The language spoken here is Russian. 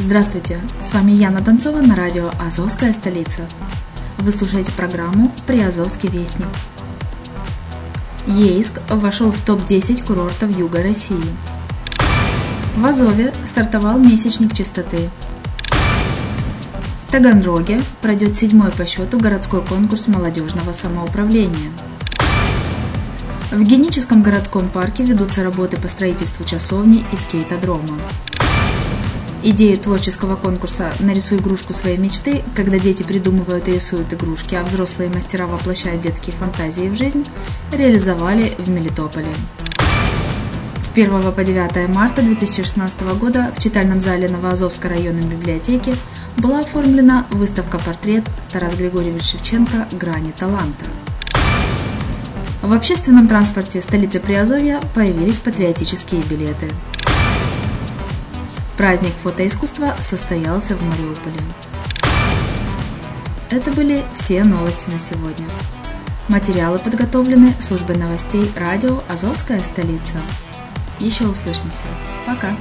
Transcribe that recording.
Здравствуйте, с вами Яна Донцова на радио «Азовская столица». Вы слушаете программу «Приазовский вестник». Ейск вошел в топ-10 курортов Юга России. В Азове стартовал месячник чистоты. В Таганроге пройдет седьмой по счету городской конкурс молодежного самоуправления. В Геническом городском парке ведутся работы по строительству часовни и скейтодрома. Идею творческого конкурса «Нарисуй игрушку своей мечты», когда дети придумывают и рисуют игрушки, а взрослые мастера воплощают детские фантазии в жизнь, реализовали в Мелитополе. С 1 по 9 марта 2016 года в читальном зале Новоазовской районной библиотеки была оформлена выставка-портрет Тарас Григорьевич Шевченко «Грани таланта». В общественном транспорте столицы Приазовья появились патриотические билеты – Праздник фотоискусства состоялся в Мариуполе. Это были все новости на сегодня. Материалы подготовлены службой новостей радио «Азовская столица». Еще услышимся. Пока.